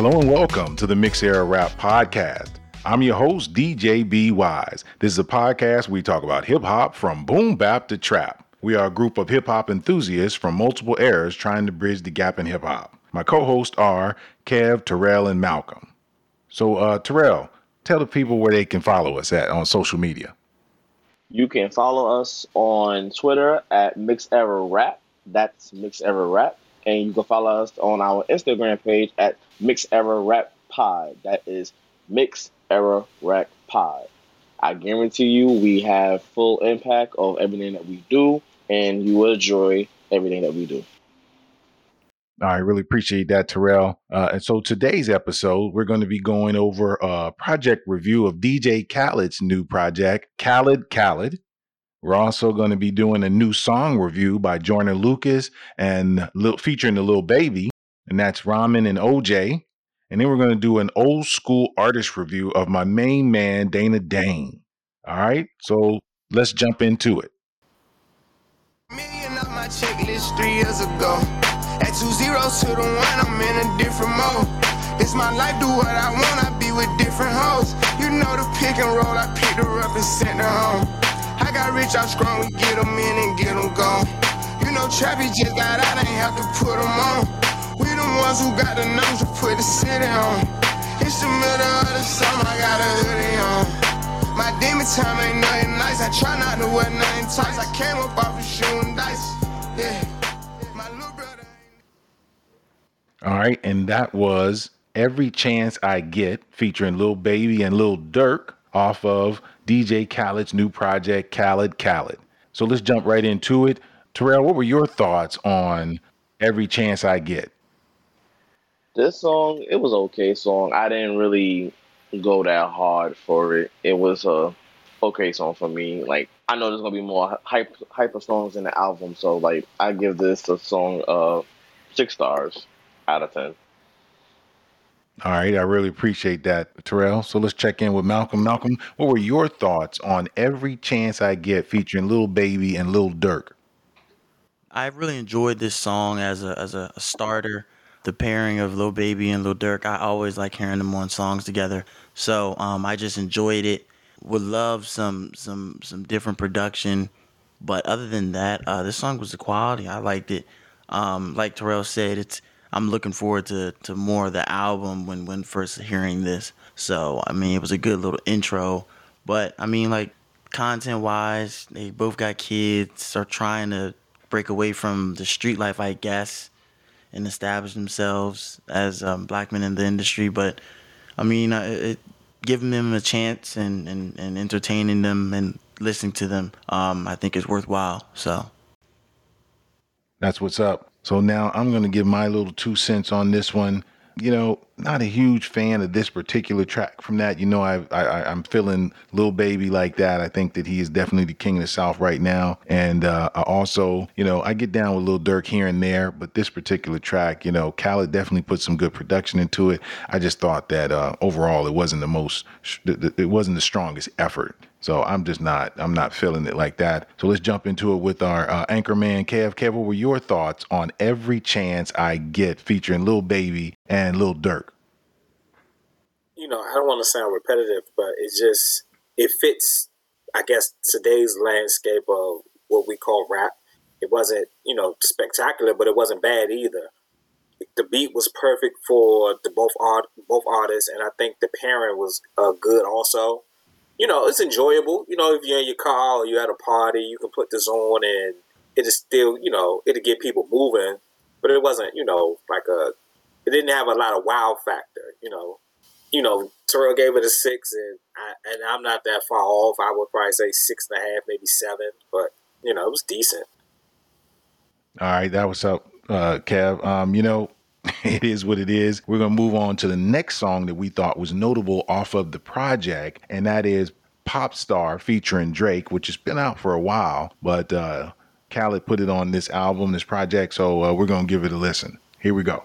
Hello and welcome to the Mix Era Rap Podcast. I'm your host, DJ B Wise. This is a podcast where we talk about hip hop from boom bap to trap. We are a group of hip hop enthusiasts from multiple eras trying to bridge the gap in hip hop. My co hosts are Kev, Terrell, and Malcolm. So, uh, Terrell, tell the people where they can follow us at on social media. You can follow us on Twitter at Mix Era Rap. That's Mix Era Rap. And you can follow us on our Instagram page at Mix Era Rap Pod. That is Mix Era Rap Pod. I guarantee you, we have full impact of everything that we do, and you will enjoy everything that we do. I really appreciate that, Terrell. Uh, and so today's episode, we're going to be going over a project review of DJ Khaled's new project, Khaled Khaled. We're also going to be doing a new song review by Joyner Lucas and featuring the little baby, and that's Ramen and OJ. And then we're going to do an old school artist review of my main man, Dana Dane. All right, so let's jump into it. Million on my checklist three years ago. At two zeros to the one, I'm in a different mode. It's my life, do what I want, I be with different hoes. You know the pick and roll, I picked her up and sent her home. I got rich out strong, we get them in and get them gone. You know, Trappy just got out, ain't have to put them on. Ones who got the numbers to put the city on. It's the middle of the summer, I got a hoodie on. My demon time ain't nothing nice. I try not to wear nothing. I came up off of shooting dice. Yeah. All right, and that was Every Chance I Get featuring Lil Baby and Lil Durk off of DJ Khaled's new project, Khaled Khaled. So let's jump right into it. Terrell, what were your thoughts on Every Chance I Get? This song, it was okay song. I didn't really go that hard for it. It was a okay song for me. Like I know there's gonna be more hype hyper songs in the album, so like I give this a song of six stars out of ten. All right, I really appreciate that, Terrell. So let's check in with Malcolm. Malcolm, what were your thoughts on Every Chance I Get featuring Little Baby and Lil Durk? I really enjoyed this song as a as a, starter. The pairing of Lil Baby and Lil Durk, I always like hearing them on songs together. So um, I just enjoyed it. Would love some some some different production, but other than that, uh, this song was the quality. I liked it. Um, like Terrell said, it's I'm looking forward to, to more of the album when, when first hearing this. So, I mean, it was a good little intro. But, I mean, like, content wise, they both got kids, are trying to break away from the street life, I guess, and establish themselves as um, black men in the industry. But, I mean, it, giving them a chance and, and, and entertaining them and listening to them, um, I think is worthwhile. So, that's what's up. So now I'm going to give my little two cents on this one. You know, not a huge fan of this particular track from that. You know, I, I I'm feeling Lil Baby like that. I think that he is definitely the king of the South right now. And uh, I also, you know, I get down with Lil Durk here and there, but this particular track, you know, Khaled definitely put some good production into it. I just thought that uh, overall it wasn't the most, it wasn't the strongest effort. So I'm just not I'm not feeling it like that. So let's jump into it with our uh, anchor man Kev. Kev, what were your thoughts on every chance I get featuring Lil Baby and Lil Durk? You know, I don't want to sound repetitive, but it just it fits, I guess, today's landscape of what we call rap. It wasn't, you know, spectacular, but it wasn't bad either. The beat was perfect for the both art both artists, and I think the pairing was uh, good also you know, it's enjoyable. You know, if you're in your car or you're at a party, you can put this on and it is still, you know, it'll get people moving. But it wasn't, you know, like a, it didn't have a lot of wow factor, you know. You know, Terrell gave it a six, and I, and I'm not that far off. I would probably say six and a half, maybe seven, but you know, it was decent. All right, that was up, uh, Kev. Um, you know, it is what it is. We're going to move on to the next song that we thought was notable off of the project, and that is Pop Star featuring Drake, which has been out for a while, but uh, Khaled put it on this album, this project, so uh, we're going to give it a listen. Here we go.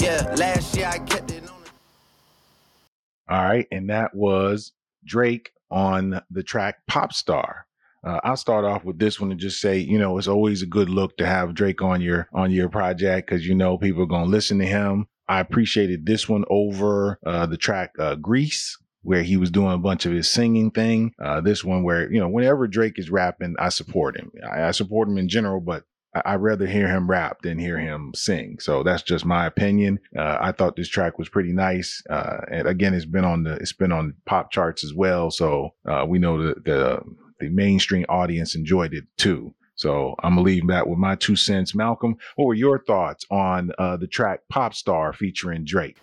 Yeah, last year I kept it on. All right, and that was Drake on the track Pop Star. Uh, I'll start off with this one and just say, you know, it's always a good look to have Drake on your on your project because you know people are gonna listen to him. I appreciated this one over uh, the track uh, Greece, where he was doing a bunch of his singing thing. Uh, this one where you know, whenever Drake is rapping, I support him. I, I support him in general, but I, would rather hear him rap than hear him sing. So that's just my opinion. Uh, I thought this track was pretty nice. Uh, and again, it's been on the it's been on pop charts as well. So uh, we know that the the mainstream audience enjoyed it too. So I'm gonna leave that with my two cents. Malcolm, what were your thoughts on uh, the track "Pop Star" featuring Drake?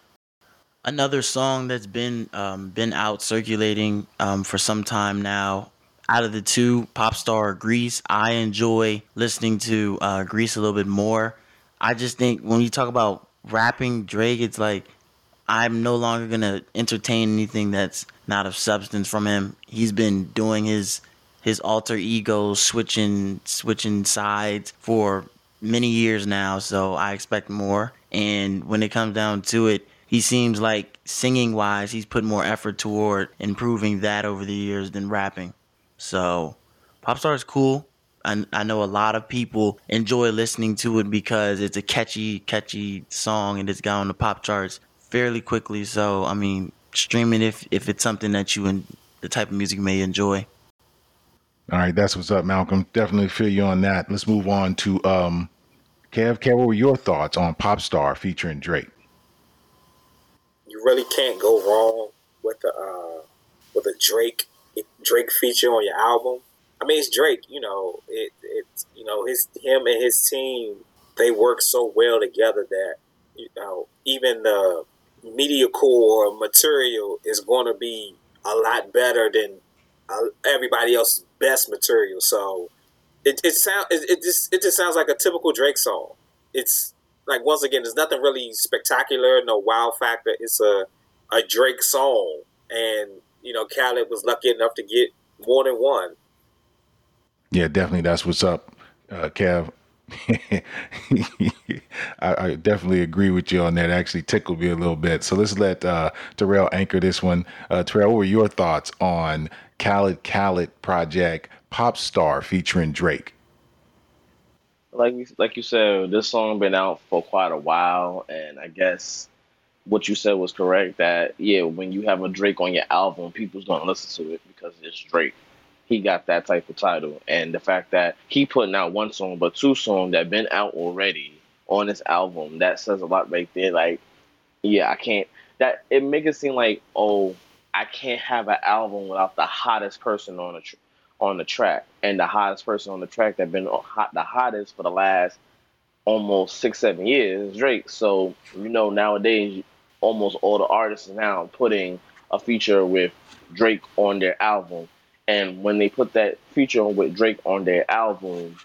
Another song that's been um, been out circulating um, for some time now out of the two, pop star Greece, I enjoy listening to uh, Greece a little bit more. I just think when you talk about rapping Drake, it's like I'm no longer gonna entertain anything that's not of substance from him. He's been doing his his alter ego switching switching sides for many years now, so I expect more. And when it comes down to it, he seems like singing wise, he's put more effort toward improving that over the years than rapping. So Popstar is cool. I, I know a lot of people enjoy listening to it because it's a catchy, catchy song and it's got on the pop charts fairly quickly. So I mean, stream it if if it's something that you and the type of music you may enjoy. All right, that's what's up, Malcolm. Definitely feel you on that. Let's move on to um, Kev. Kev, what were your thoughts on Popstar featuring Drake? You really can't go wrong with the uh, with a Drake Drake feature on your album. I mean, it's Drake. You know, it. It. You know, his him and his team they work so well together that you know even the media core material is going to be a lot better than uh, everybody else's best material. So it it sound it, it just it just sounds like a typical Drake song. It's like once again, there's nothing really spectacular, no wow factor. It's a a Drake song, and you know, Khaled was lucky enough to get more than one. Yeah, definitely. That's what's up, uh, Kev. I, I, definitely agree with you on that. Actually, tickled me a little bit. So let's let uh, Terrell anchor this one. Uh, Terrell, what were your thoughts on Khaled Khaled project Pop Star featuring Drake? Like like you said, this song been out for quite a while, and I guess what you said was correct. That yeah, when you have a Drake on your album, people's gonna listen to it because it's Drake. He got that type of title, and the fact that he putting out one song but two songs that been out already on this album, that says a lot right there. Like, yeah, I can't. That it make it seem like oh, I can't have an album without the hottest person on the tr- on the track, and the hottest person on the track that been hot, the hottest for the last almost six seven years Drake. So you know nowadays almost all the artists now putting a feature with Drake on their album. And when they put that feature with Drake on their album,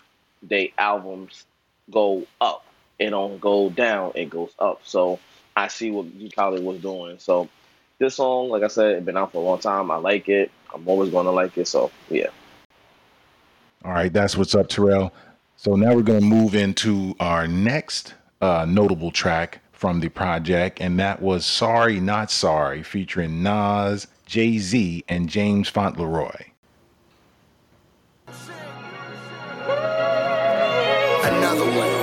they albums go up. It don't go down, it goes up. So I see what G Khaled was doing. So this song, like I said, it's been out for a long time. I like it. I'm always gonna like it. So yeah. All right, that's what's up, Terrell. So now we're gonna move into our next uh, notable track from the project, and that was Sorry Not Sorry featuring Nas, Jay Z, and James Fauntleroy. Another one.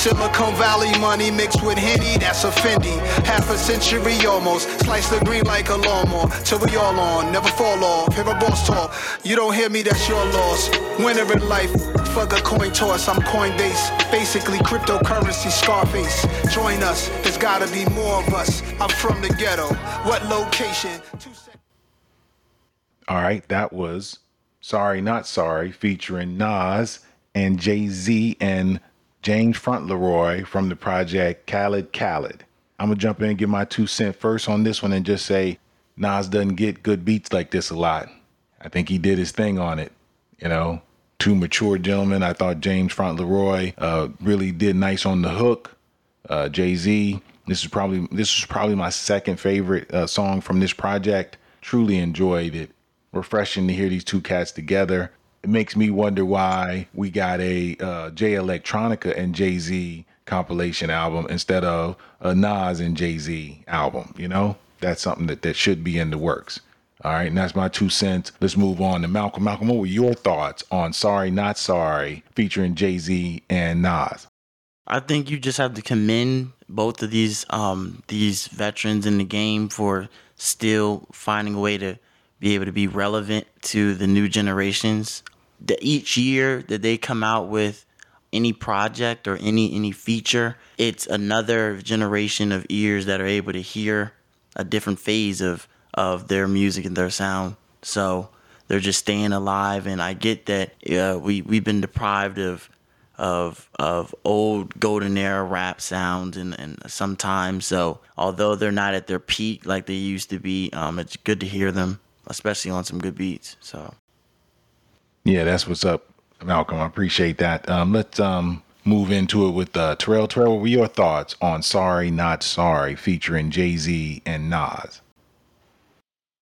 Silicon Valley money mixed with Henny, that's a Fendi. Half a century almost, slice the green like a lawnmower. Till we all on, never fall off. Hear a boss talk, you don't hear me, that's your loss. Winner in life, fuck a coin toss, I'm Coinbase. Basically cryptocurrency, Scarface. Join us, there's gotta be more of us. I'm from the ghetto. What location? All right, that was Sorry Not Sorry featuring Nas and Jay Z and James Fauntleroy from the project Khaled Khaled. I'm gonna jump in and give my two cent first on this one and just say Nas doesn't get good beats like this a lot. I think he did his thing on it. You know, two mature gentlemen. I thought James Fauntleroy uh, really did nice on the hook. Uh, Jay Z. This is probably this is probably my second favorite uh, song from this project. Truly enjoyed it. Refreshing to hear these two cats together. It makes me wonder why we got a uh, Jay Electronica and Jay Z compilation album instead of a Nas and Jay Z album. You know, that's something that that should be in the works. All right, and that's my two cents. Let's move on to Malcolm. Malcolm, what were your thoughts on Sorry Not Sorry featuring Jay Z and Nas? I think you just have to commend both of these um, these veterans in the game for still finding a way to be able to be relevant to the new generations. The, each year that they come out with any project or any any feature, it's another generation of ears that are able to hear a different phase of of their music and their sound. So they're just staying alive, and I get that uh, we we've been deprived of of of old golden era rap sounds and, and sometimes so although they're not at their peak like they used to be um, it's good to hear them especially on some good beats so. Yeah that's what's up malcolm. I appreciate that. Um, let's um, move into it with uh, terrell. Terrell what were your thoughts on sorry not sorry featuring jay-z and nas?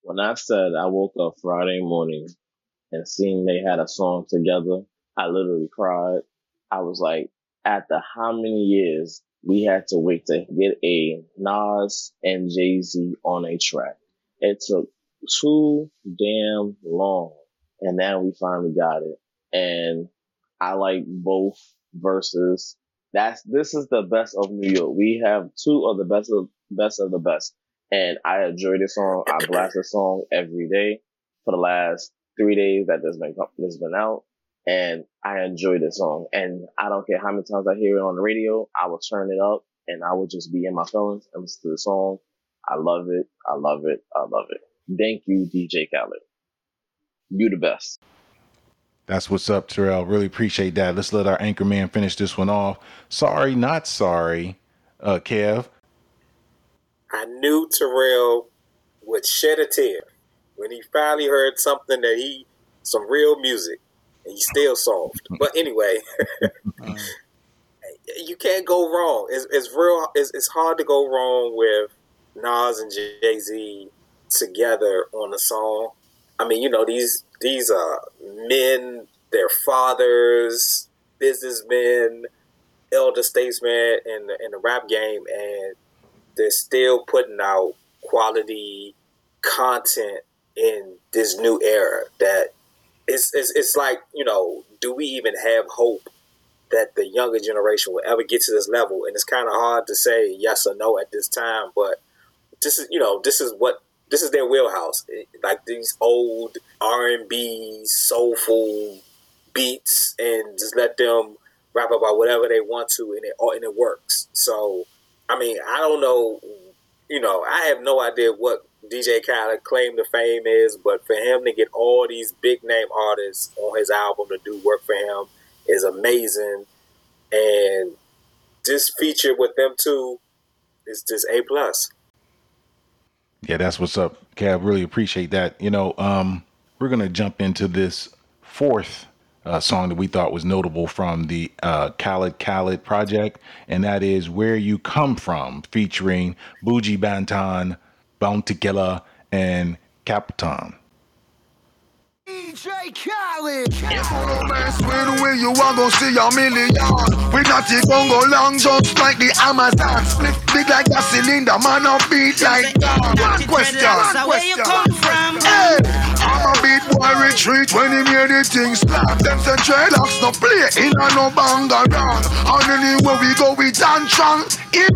When I said I woke up Friday morning and seeing they had a song together, I literally cried. I was like, after how many years we had to wait to get a Nas and Jay Z on a track. It took too damn long and now we finally got it. And I like both verses. That's, this is the best of New York. We have two of the best of, best of the best. And I enjoy this song. I blast this song every day for the last three days that this been this been out. And I enjoy this song. And I don't care how many times I hear it on the radio, I will turn it up and I will just be in my feelings and listen to the song. I love it. I love it. I love it. Thank you, DJ Khaled. You the best. That's what's up, Terrell. Really appreciate that. Let's let our anchor man finish this one off. Sorry, not sorry, uh, Kev. I knew Terrell would shed a tear when he finally heard something that he, some real music, and he still solved. But anyway, you can't go wrong. It's, it's real. It's, it's hard to go wrong with Nas and Jay Z together on a song. I mean, you know these these are men, their fathers, businessmen, elder statesmen in the, in the rap game, and they're still putting out quality content in this new era that it's, it's, it's like you know do we even have hope that the younger generation will ever get to this level and it's kind of hard to say yes or no at this time but this is you know this is what this is their wheelhouse eh, like these old r&b soulful beats and just let them rap about whatever they want to and it, and it works so I mean, I don't know. You know, I have no idea what DJ Khaled claim to fame is, but for him to get all these big name artists on his album to do work for him is amazing. And this feature with them too is just A plus. Yeah, that's what's up, Kev. Really appreciate that. You know, um, we're gonna jump into this fourth uh, song that we thought was notable from the uh, Khaled Khaled project, and that is Where You Come From, featuring Buju Banton, Bounty Killer, and Capleton. DJ Khaled. If you don't mess with we, you are gonna see a million. We got it gon' go long, just like the Amazon. Split big like a cylinder, man, up beat like that. One question. One question. Where you come from? Hey, I'm a beat boy retreat when he hear the things slap. Them say dreadlocks no play in a no bang around. And anywhere we go, we dance strong. In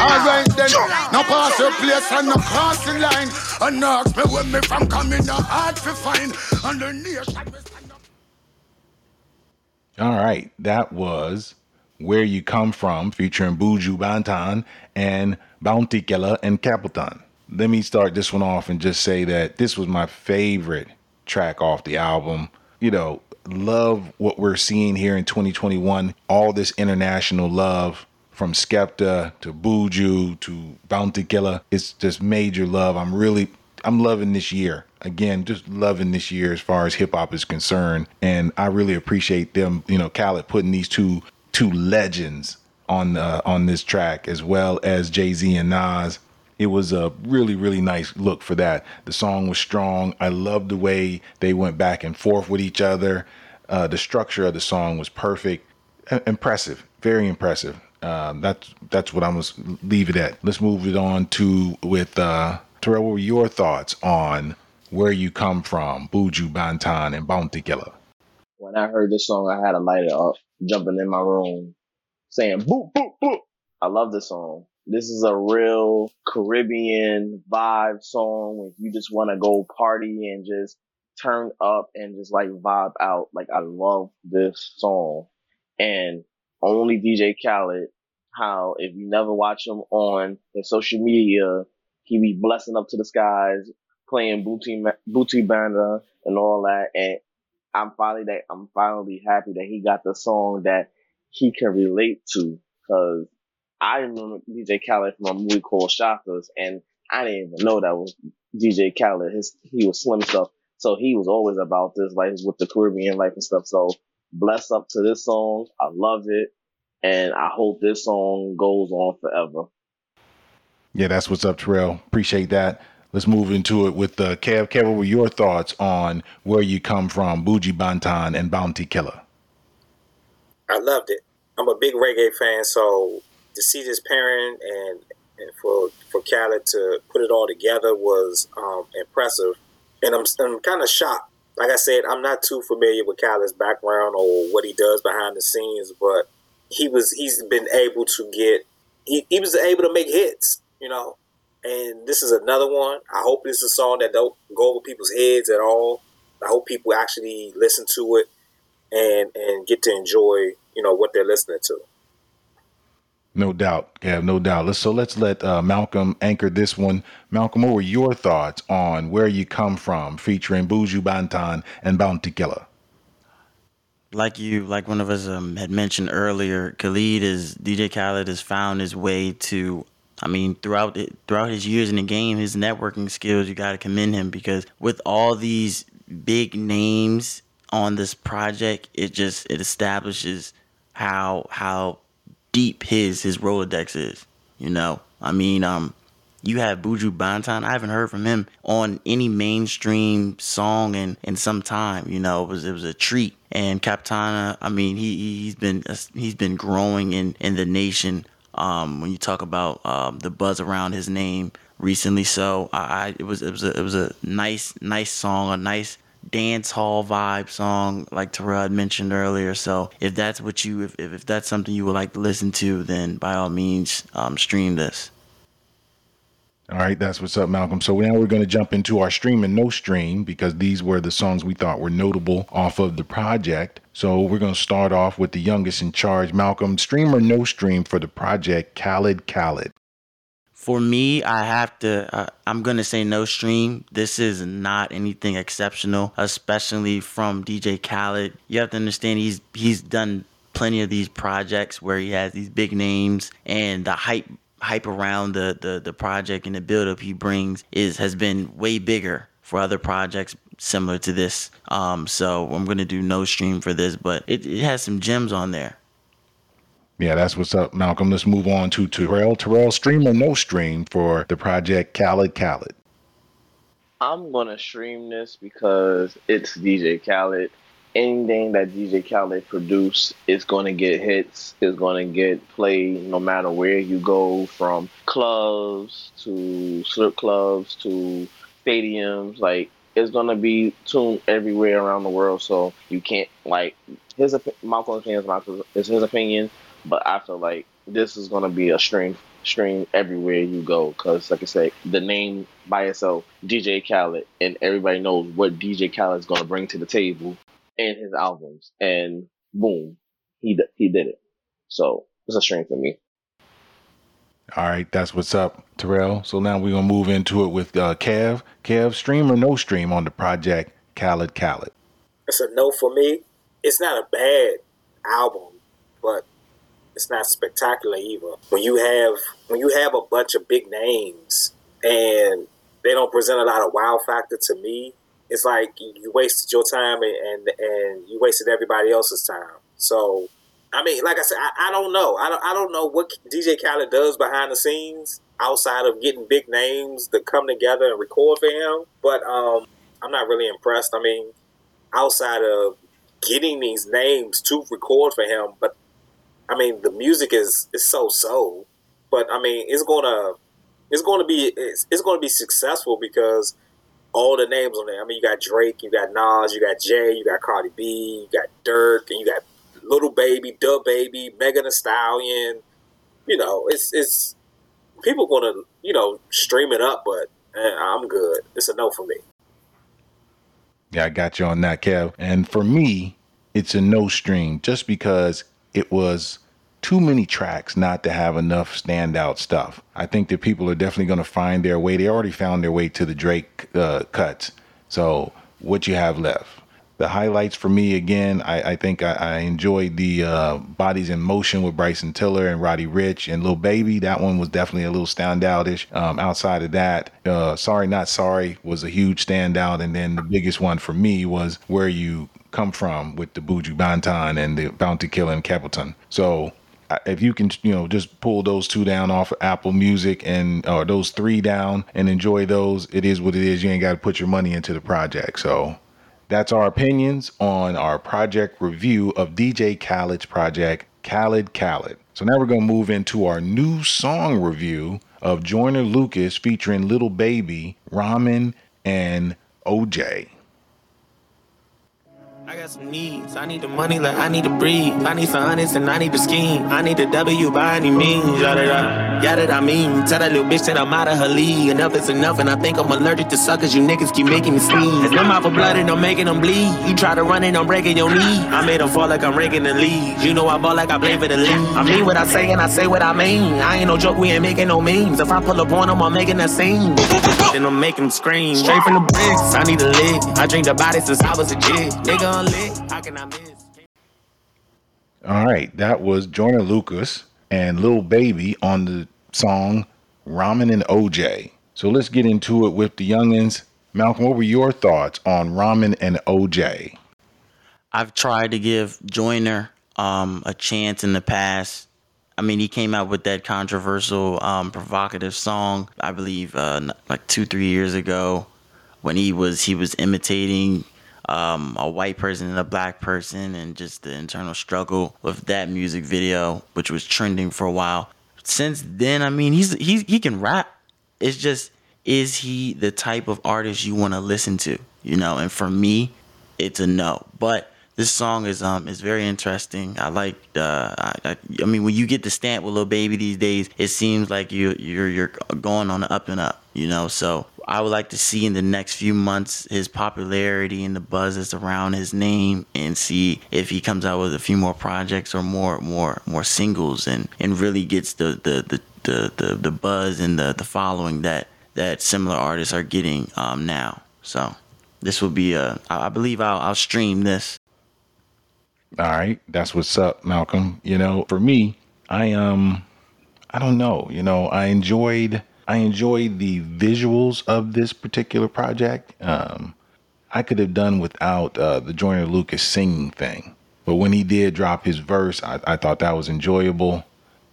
Alright then, no pass your place and no cross the line. And ask me when me from coming, no hard to find. All right, that was Where You Come From featuring Buju Banton and Bounty Killer and Capleton. Let me start this one off and just say that this was my favorite track off the album. You know, love what we're seeing here in 2021. All this international love from Skepta to Buju to Bounty Killer. It's just major love. I'm really I'm loving this year. Again, just loving this year as far as hip hop is concerned. And I really appreciate them, you know, Khaled putting these two two legends on uh, on this track as well as Jay-Z and Nas. It was a really, really nice look for that. The song was strong. I loved the way they went back and forth with each other. Uh, the structure of the song was perfect. impressive. Very impressive. Um, that's that's what I'm gonna leave it at. Let's move it on to with uh, Terrell. What were your thoughts on where you come from, Buju Banton and Bounty Killer? When I heard this song, I had a lighter up, jumping in my room, saying "boop boop boop." I love this song. This is a real Caribbean vibe song. If you just want to go party and just turn up and just like vibe out, like I love this song. And only DJ Khaled, how if you never watch him on his social media, he be blessing up to the skies, playing booty booty banda and all that. And I'm finally that I'm finally happy that he got the song that he can relate to. Cause I remember DJ Khaled from a movie called Shottas, and I didn't even know that was DJ Khaled. His he was slim stuff, so he was always about this, like with the Caribbean life and stuff. So bless up to this song. I love it. And I hope this song goes on forever. Yeah, that's what's up, Terrell. Appreciate that. Let's move into it with uh, Kev. Kev, what were your thoughts on where you come from, Buju Banton and Bounty Killer? I loved it. I'm a big reggae fan, so to see this pairing and and for for Khaled to put it all together was um, impressive. And I'm I'm kind of shocked like I said, I'm not too familiar with Khaled's background or what he does behind the scenes, but he was he's been able to get he, he was able to make hits, you know. And this is another one. I hope this is a song that don't go over people's heads at all. I hope people actually listen to it and and get to enjoy, you know, what they're listening to. No doubt. Yeah, no doubt. Let's, so let's let uh, Malcolm anchor this one. Malcolm, what were your thoughts on Where You Come From featuring Buju Banton and Bounty Killer? Like you, like one of us um, had mentioned earlier, Khalid is DJ Khaled has found his way to. I mean, throughout it, throughout his years in the game, his networking skills, you got to commend him because with all these big names on this project, it just it establishes how how deep his his Rolodex is. You know, I mean, um, you have Buju Banton. I haven't heard from him on any mainstream song in in some time. You know, it was it was a treat. And Capleton, I mean, he he's been he's been growing in in the nation. Um, when you talk about um, the buzz around his name recently, so I, I it was it was a, it was a nice nice song, a nice dance hall vibe song like Terrell mentioned earlier. So if that's what you if, if that's something you would like to listen to, then by all means um, stream this. All right, that's what's up, Malcolm. So now we're going to jump into our stream and no stream because these were the songs we thought were notable off of the project. So we're going to start off with the youngest in charge, Malcolm. Stream or no stream for the project, Khaled Khaled. For me, I have to. Uh, I'm gonna say no stream. This is not anything exceptional, especially from DJ Khaled. You have to understand he's he's done plenty of these projects where he has these big names and the hype hype around the the, the project and the buildup he brings is has been way bigger for other projects similar to this. Um, so I'm gonna do no stream for this, but it, it has some gems on there. Yeah, that's what's up, Malcolm. Let's move on to Terrell. Terrell, stream or no stream for the project Khaled Khaled? I'm gonna stream this because it's DJ Khaled. Anything that DJ Khaled produce is gonna get hits. Is gonna get played no matter where you go, from clubs to strip clubs to stadiums. Like it's gonna be tuned everywhere around the world. So you can't like his Malcolm's opinion is his opinion but I feel like this is gonna be a stream stream everywhere you go because, like I said, the name by itself, DJ Khaled, and everybody knows what DJ Khaled is gonna bring to the table in his albums, and boom, he he did it. So it's a stream for me. All right, that's what's up, Terrell. So now we're gonna move into it with uh, Kev. Kev, stream or no stream on the project Khaled Khaled. It's a no for me. It's not a bad album, but it's not spectacular either. When you have when you have a bunch of big names and they don't present a lot of wow factor to me, it's like you wasted your time and and, and you wasted everybody else's time. So I mean, like I said, I, I, don't know. I don't, I don't know what DJ Khaled does behind the scenes outside of getting big names to come together and record for him. But um, I'm not really impressed. I mean, outside of getting these names to record for him, but I mean, the music is is so so. But I mean, it's gonna it's gonna be it's, it's gonna be successful because all the names on there. I mean, you got Drake, you got Nas, you got Jay, you got Cardi B, you got Durk, and you got Little Baby, DaBaby, Megan Thee Stallion. You know, it's it's people gonna you know stream it up, but eh, I'm good. It's a no for me. Yeah, I got you on that, Kev. And for me, it's a no stream just because it was too many tracks not to have enough standout stuff. I think that people are definitely going to find their way. They already found their way to the Drake uh, cuts. So, what you have left? The highlights for me again, I, I think I, I, enjoyed the uh, Bodies in Motion with Bryson Tiller and Roddy Ricch and Lil Baby. That one was definitely a little standoutish. Um, outside of that, uh, Sorry Not Sorry was a huge standout. And then the biggest one for me was Where You Come From with the Buju Banton and the Bounty Killer and Capleton. So if you can, you know, just pull those two down off of Apple Music and or those three down and enjoy those, it is what it is. You ain't got to put your money into the project. So that's our opinions on our project review of DJ Khaled's project, Khaled Khaled. So now we're going to move into our new song review of Joyner Lucas featuring Little Baby, Ramen, and OJ. I got some needs. I need the money like I need to breathe. I need some honest and I need to scheme. I need the W by any means. Yada da, yada I mean. Tell that little bitch that I'm out of her league. Enough is enough, and I think I'm allergic to suckers. You niggas keep making me sneeze. Them out for blood and I'm making them bleed. You try to run and I'm breaking your knee. I made them fall like I'm raking the leaves. You know I ball like I play for the league. I mean what I say and I say what I mean. I ain't no joke, we ain't making no memes. If I pull up on them, I'm making a scene. then I'm making them scream. Straight from the bricks, I need a lick. I drink the body since I was a kid. Nigga, all right, that was Joyner Lucas and Lil Baby on the song Ramen and OJ. So let's get into it with the youngins. Malcolm, what were your thoughts on Ramen and OJ? I've tried to give Joyner um, a chance in the past. I mean, he came out with that controversial, um, provocative song, I believe, uh, like two, three years ago, when he was he was imitating um, a white person and a black person, and just the internal struggle with that music video, which was trending for a while. Since then, I mean, he's he's he can rap. It's just is he the type of artist you want to listen to? You know, and for me, it's a no. But this song is um is very interesting. I like uh I, I, mean when you get the stamp with Lil Baby these days, it seems like you you're you're going on the up and up, you know. So I would like to see in the next few months his popularity and the buzz that's around his name and see if he comes out with a few more projects or more more more singles and and really gets the the the the, the, the buzz and the, the following that that similar artists are getting um now. So this will be a I believe I'll I'll stream this all right, that's what's up, Malcolm. You know, for me, I um I don't know, you know, I enjoyed I enjoyed the visuals of this particular project. Um I could have done without uh, the Joyner Lucas singing thing. But when he did drop his verse, I, I thought that was enjoyable.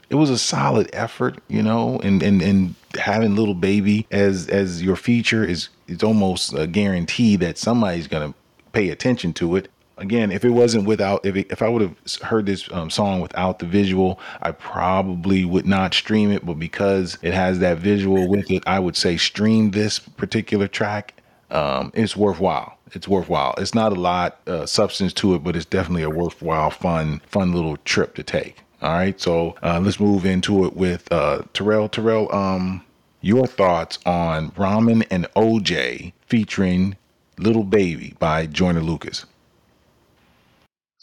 It was a solid effort, you know, and, and, and having little Baby as as your feature is it's almost a guarantee that somebody's gonna pay attention to it again, if it wasn't without, if it, if I would have heard this um, song without the visual, I probably would not stream it. But because it has that visual with it, I would say stream this particular track. Um, it's worthwhile. It's worthwhile. It's not a lot uh, substance to it, but it's definitely a worthwhile, fun, fun little trip to take. All right, so uh, let's move into it with uh, Terrell. Terrell, um, your thoughts on Ramen and OJ featuring Little Baby by Joyner Lucas.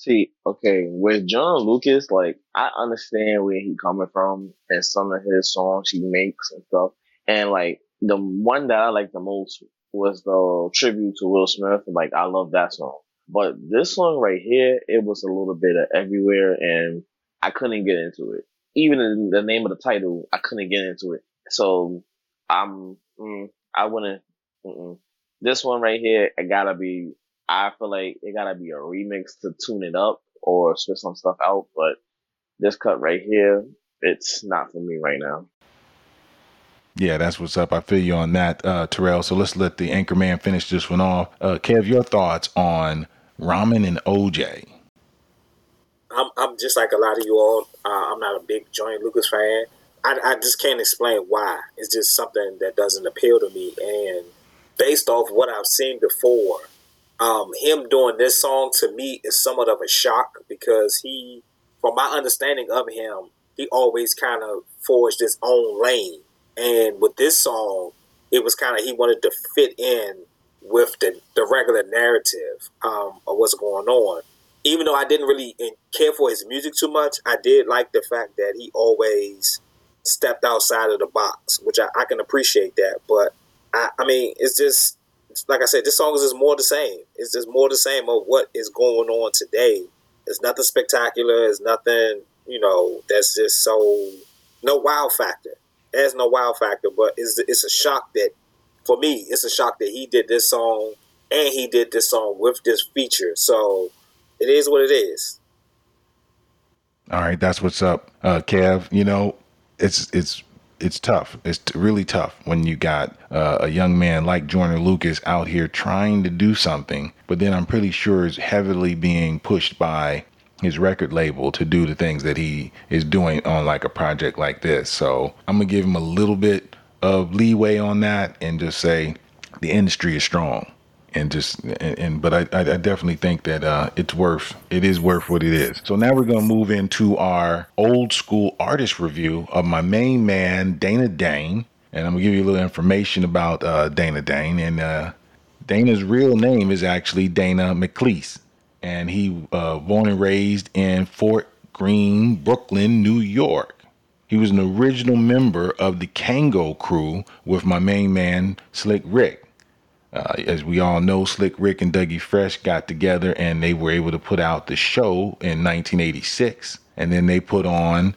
See, okay, with John Lucas, like I understand where he coming from and some of his songs he makes and stuff. And like the one that I like the most was the tribute to Will Smith. Like I love that song. But this song right here, it was a little bit of everywhere and I couldn't get into it. Even in the name of the title, I couldn't get into it. So I'm, mm, I wouldn't, mm-mm. this one right here, it gotta be, I feel like it gotta be a remix to tune it up or switch some stuff out. But this cut right here, it's not for me right now. Yeah, that's what's up. I feel you on that, uh, Terrell. So let's let the anchor man finish this one off. Uh, Kev, your thoughts on Ramen and OJ? I'm, I'm just like a lot of you all. Uh, I'm not a big Joyner Lucas fan. I, I just can't explain why. It's just something that doesn't appeal to me. And based off what I've seen before, um, him doing this song to me is somewhat of a shock because he, from my understanding of him, he always kind of forged his own lane. And with this song, it was kind of he wanted to fit in with the, the regular narrative um, of what's going on. Even though I didn't really care for his music too much, I did like the fact that he always stepped outside of the box, which I, I can appreciate that. But I, I mean, it's just like I said, this song is just more the same. It's just more the same of what is going on today. It's nothing spectacular. It's nothing, you know, that's just so no wow factor. There's no wow factor, but it's it's a shock that for me, it's a shock that he did this song and he did this song with this feature. So it is what it is. All right, that's what's up, uh, Kev. You know, it's it's it's tough. It's really tough when you got uh, a young man like Joyner Lucas out here trying to do something, but then I'm pretty sure is heavily being pushed by his record label to do the things that he is doing on like a project like this. So I'm gonna give him a little bit of leeway on that and just say the industry is strong and just and, and but I, I definitely think that uh, it's worth it is worth what it is. So now we're gonna move into our old school artist review of my main man Dana Dane, and I'm gonna give you a little information about uh, Dana Dane. And uh, Dana's real name is actually Dana McCleese, and he uh, born and raised in Fort Greene, Brooklyn, New York. He was an original member of the Kangol crew with my main man, Slick Rick. Uh, as we all know, Slick Rick and Dougie Fresh got together and they were able to put out the show in 1986. And then they put on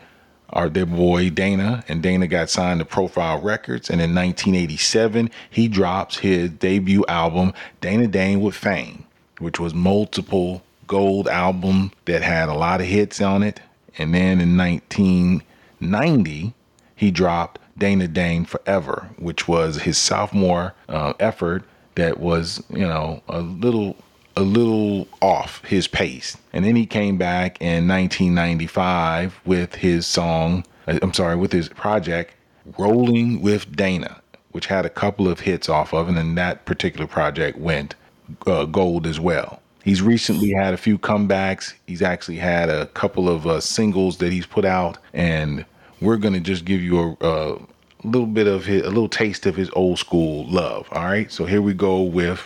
our their boy Dana, and Dana got signed to Profile Records. And in 1987, he drops his debut album, Dana Dane with Fame, which was multiple gold album that had a lot of hits on it. And then in 1990, he dropped Dana Dane Forever, which was his sophomore uh, effort that was, you know, a little a little off his pace. And then he came back in 1995 with his song, uh, I'm sorry, with his project Rolling with Dana, which had a couple of hits off of, and then that particular project went uh, gold as well. He's recently had a few comebacks. He's actually had a couple of uh, singles that he's put out, and we're gonna just give you a, a little bit of his, a little taste of his old school love. All right, so here we go with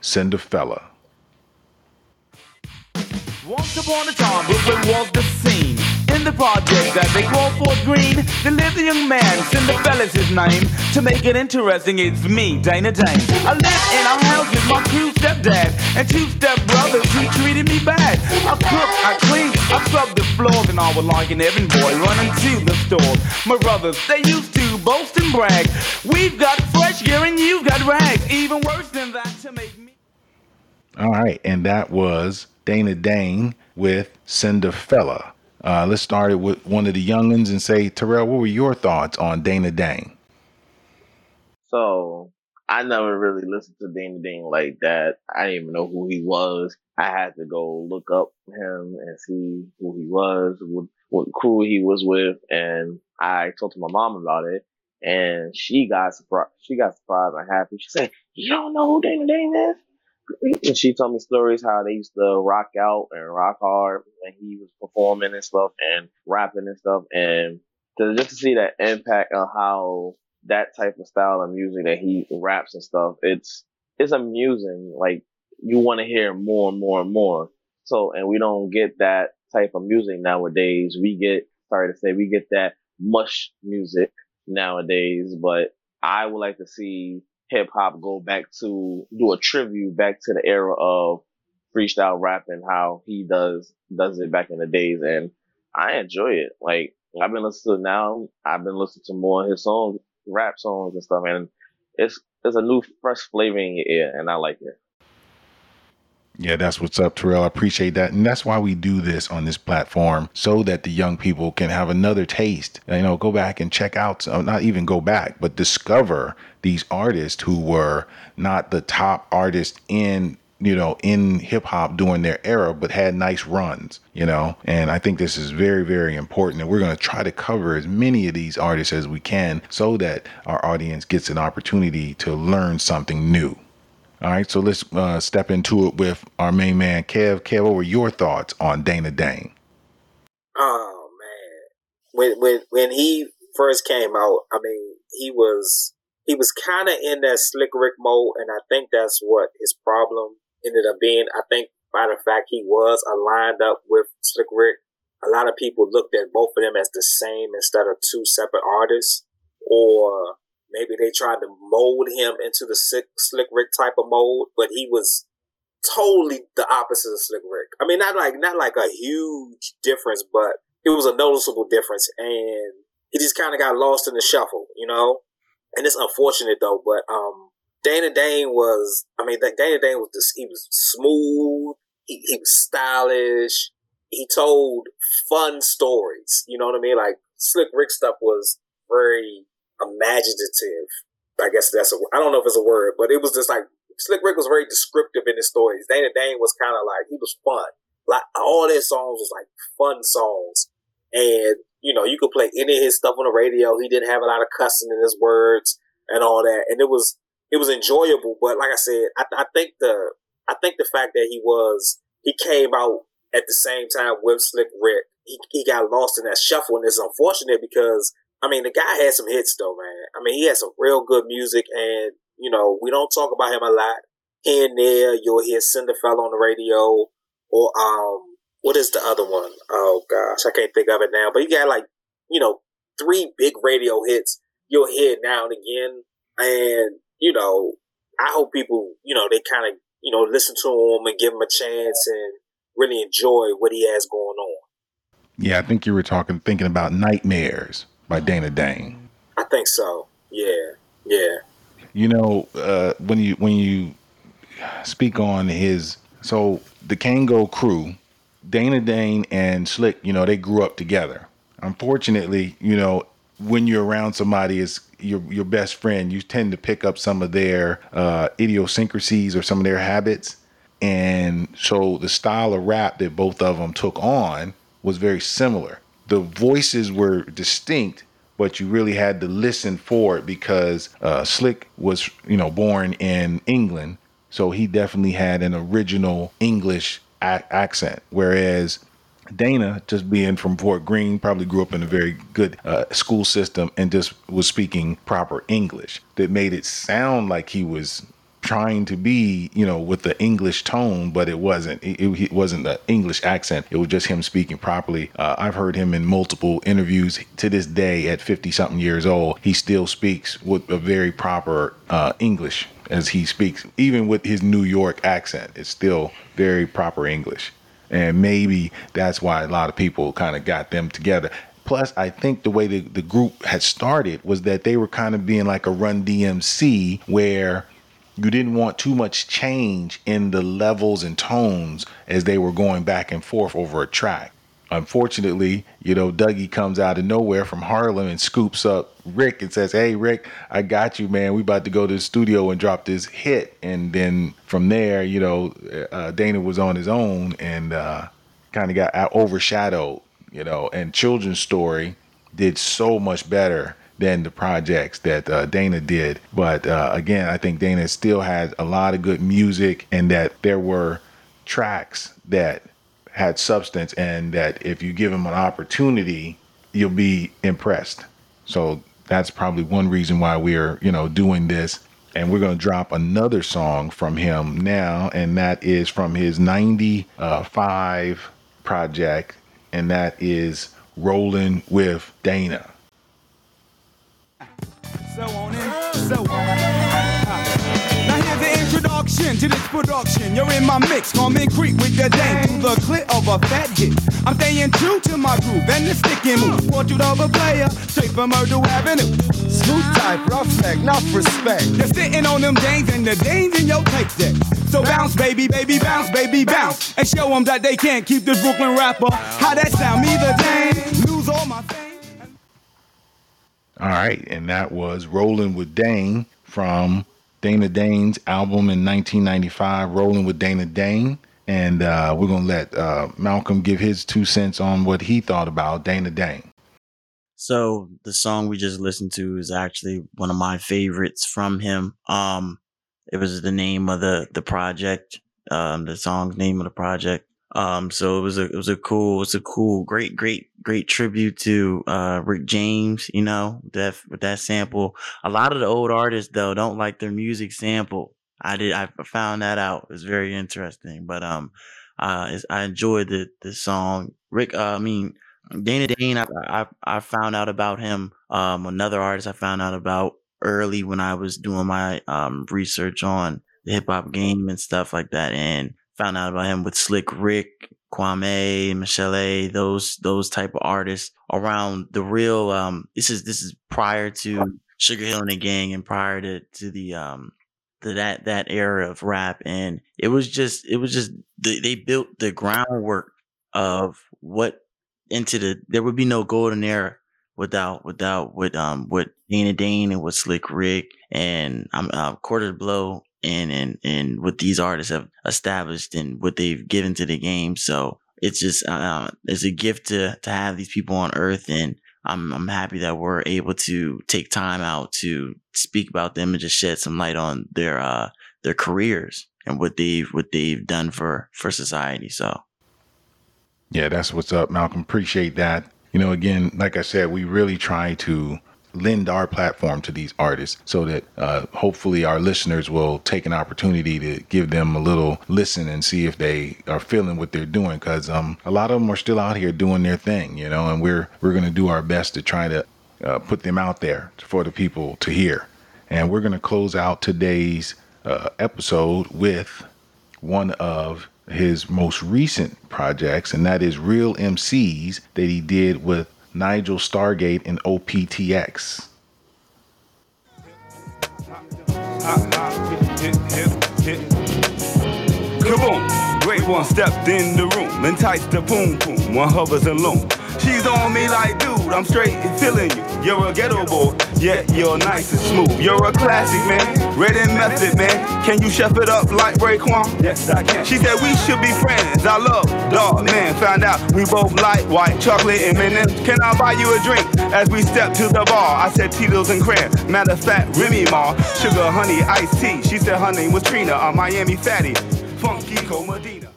Cinderfella. Once upon a time, Brooklyn was the scene. In the project that they call Fort Greene, there lived a young man, Cinderfella's his name. To make it interesting, it's me, Dana Dane. I live in a house with my two stepdad and two stepbrothers who treated me bad. I cook, I clean, I scrub the floors, and I was like an errand boy running to the store. My brothers, they used to boast and brag. We've got fresh gear and you've got rags. Even worse than that to make me. All right, and that was Dana Dane with Cinderfella. Uh, let's start it with one of the youngins and say, Terrell, what were your thoughts on Dana Dane? So I never really listened to Dana Dane like that. I didn't even know who he was. I had to go look up him and see who he was, what, what crew he was with, and I told to my mom about it, and she got surprised. She got surprised and happy. She said, "You don't know who Dana Dane is?" and she told me stories how they used to rock out and rock hard when he was performing and stuff and rapping and stuff. And to just to see that impact of how that type of style of music that he raps and stuff, it's it's amusing. Like you want to hear more and more and more. So, and we don't get that type of music nowadays. We get, sorry to say, we get that mush music nowadays, but I would like to see hip hop go back to do a tribute back to the era of freestyle rap and how he does does it back in the days and I enjoy it. Like I've been listening now, I've been listening to more of his songs, rap songs and stuff, and it's it's a new fresh flavor in your ear, and I like it. Yeah, that's what's up, Terrell. I appreciate that. And that's why we do this on this platform so that the young people can have another taste. You know, go back and check out, uh, not even go back, but discover these artists who were not the top artists in you know, in hip hop during their era, but had nice runs, you know. And I think this is very, very important. And we're going to try to cover as many of these artists as we can so that our audience gets an opportunity to learn something new. All right, so let's uh, step into it with our main man, Kev. Kev, what were your thoughts on Dana Dane? Oh man, when when when he first came out, I mean, he was he was kind of in that slick Rick mode, and I think that's what his problem ended up being. I think by the fact he was aligned up with Slick Rick, a lot of people looked at both of them as the same instead of two separate artists, or maybe they tried to mold him into the Slick, Slick Rick type of mold, but he was totally the opposite of Slick Rick. I mean, not like not like a huge difference, but it was a noticeable difference, and he just kind of got lost in the shuffle, you know. And it's unfortunate though, but um, Dana Dane was, I mean, that Dana Dane was just, he was smooth. He, he was stylish. He told fun stories. You know what I mean? Like Slick Rick stuff was very imaginative. I guess that's a, I don't know if it's a word, but it was just like Slick Rick was very descriptive in his stories. Dana Dane was kind of like, he was fun. Like all his songs was like fun songs. And, you know, you could play any of his stuff on the radio. He didn't have a lot of cussing in his words and all that. And it was, it was enjoyable. But like I said, I, I think the I think the fact that he was he came out at the same time with Slick Rick, he, he got lost in that shuffle, and it's unfortunate because I mean the guy had some hits though, man. I mean he had some real good music, and you know we don't talk about him a lot. Here and there, you'll hear Cinderfella on the radio, or um, what is the other one? Oh gosh, I can't think of it now. But he got like you know three big radio hits. You'll hear now and again, and you know, I hope people, you know, they kind of, you know, listen to him and give him a chance and really enjoy what he has going on. Yeah, I think you were talking, thinking about Nightmares by Dana Dane. I think so. Yeah, yeah. You know, uh, when you when you speak on his, so the Kangol crew, Dana Dane and Slick, you know, they grew up together. Unfortunately, you know, when you're around somebody is your your best friend, you tend to pick up some of their uh, idiosyncrasies or some of their habits. And so the style of rap that both of them took on was very similar. The voices were distinct, but you really had to listen for it because uh, Slick was, you know, born in England, so he definitely had an original English a- accent, whereas Dana, just being from Fort Greene, probably grew up in a very good uh, school system and just was speaking proper English that made it sound like he was trying to be, you know, with the English tone, but it wasn't. It, it wasn't the English accent. It was just him speaking properly. Uh, I've heard him in multiple interviews to this day at 50 something years old. He still speaks with a very proper uh, English as he speaks, even with his New York accent. It's still very proper English. And maybe that's why a lot of people kind of got them together. Plus, I think the way the, the group had started was that they were kind of being like a run DMC where you didn't want too much change in the levels and tones as they were going back and forth over a track. Unfortunately, you know, Dougie comes out of nowhere from Harlem and scoops up Rick and says, Hey, Rick, I got you, man. We about to go to the studio and drop this hit. And then from there, you know, uh, Dana was on his own and uh, kind of got overshadowed, you know, and Children's Story did so much better than the projects that uh, Dana did. But uh, again, I think Dana still had a lot of good music and that there were tracks that had substance and that if you give him an opportunity, you'll be impressed. So that's probably one reason why we're, you know, doing this. And we're going to drop another song from him now, and that is from his 95 project, and that is Rolling with Dana. So on in, so on. Introduction to this production. You're in my mix. And creep with the dame. The clip of a fat hit. I'm staying true to my groove and the sticking move. Portrait of a player, straight from Myrtle Avenue. Smooth type, roughneck, enough respect. You're sitting on them dames and the dames in your tape deck. So bounce, baby, baby, bounce, baby, bounce. And show them that they can't keep this Brooklyn rapper. How that sound? Me the dame, lose all my fame. All right, and that was Rolling with Dane from Dana Dane's album in 1995, Rolling with Dana Dane. And uh, we're going to let uh, Malcolm give his two cents on what he thought about Dana Dane. So the song we just listened to is actually one of my favorites from him. Um, it was the name of the the project, um, the song's name of the project. Um, so it was a it was a cool it's a cool great great great tribute to uh, Rick James. You know that with that sample. A lot of the old artists though don't like their music sample. I did I found that out. It's very interesting. But um, uh, I enjoyed the the song. Rick, uh, I mean Dana Dane. I, I I found out about him. Um, another artist I found out about early when I was doing my um research on the hip hop game and stuff like that, and found out about him with Slick Rick, Kwame, Michel'le, those those type of artists around the real. Um, this is this is prior to Sugar Hill and the Gang and prior to to the um to that that era of rap, and it was just it was just they, they built the groundwork of what into the there would be no golden era without without with um with Dana Dane and with Slick Rick and I'm um, uh, Kurtis Blow and and and what these artists have established and what they've given to the game. So it's just uh, it's a gift to to have these people on Earth, and I'm I'm happy that we're able to take time out to speak about them and just shed some light on their uh their careers and what they've what they've done for for society. So. Yeah, that's what's up, Malcolm. Appreciate that. You know, again, like I said, we really try to lend our platform to these artists so that uh, hopefully our listeners will take an opportunity to give them a little listen and see if they are feeling what they're doing. Because um, a lot of them are still out here doing their thing you know and we're we're going to do our best to try to uh, put them out there for the people to hear. And we're going to close out today's uh, episode with one of his most recent projects, and that is Real MCs that he did with Nigel Stargate, and OPTX. Kaboom! Great one stepped in the room, enticed the boom boom, one hovers alone. She's on me like, dude, I'm straight and feeling you. You're a ghetto boy, yet you're nice and smooth. You're a classic, man. Red and method, man. Can you chef it up like Raekwon? Yes, I can. She said we should be friends. I love dog, man. Found out we both like white chocolate and men. Can I buy you a drink as we step to the bar? I said Tito's and cran. Matter of fact, Remy Ma. Sugar, honey, iced tea. She said her name was Trina, a Miami fatty. Funky Cold Medina.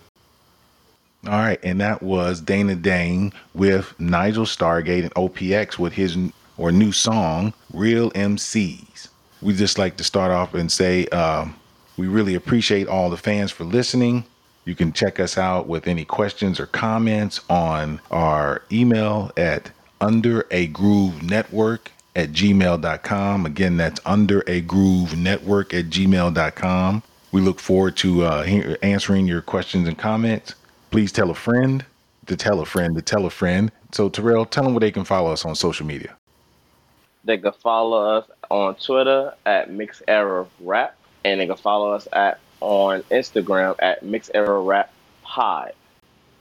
All right, and that was Dana Dane with Nigel Stargate and OPX with his or new song, Real MCs. We just like to start off and say um, we really appreciate all the fans for listening. You can check us out with any questions or comments on our email at under a groove network at gmail.com. Again, that's under a groove network at gmail.com. We look forward to uh, answering your questions and comments. Please tell a friend to tell a friend to tell a friend. So, Terrell, tell them where they can follow us on social media. They can follow us on Twitter at Mix Era Rap, and they can follow us at on Instagram at Mix Era Rap Pod.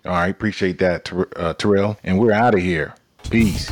All right, appreciate that, uh, Terrell. And we're out of here. Peace.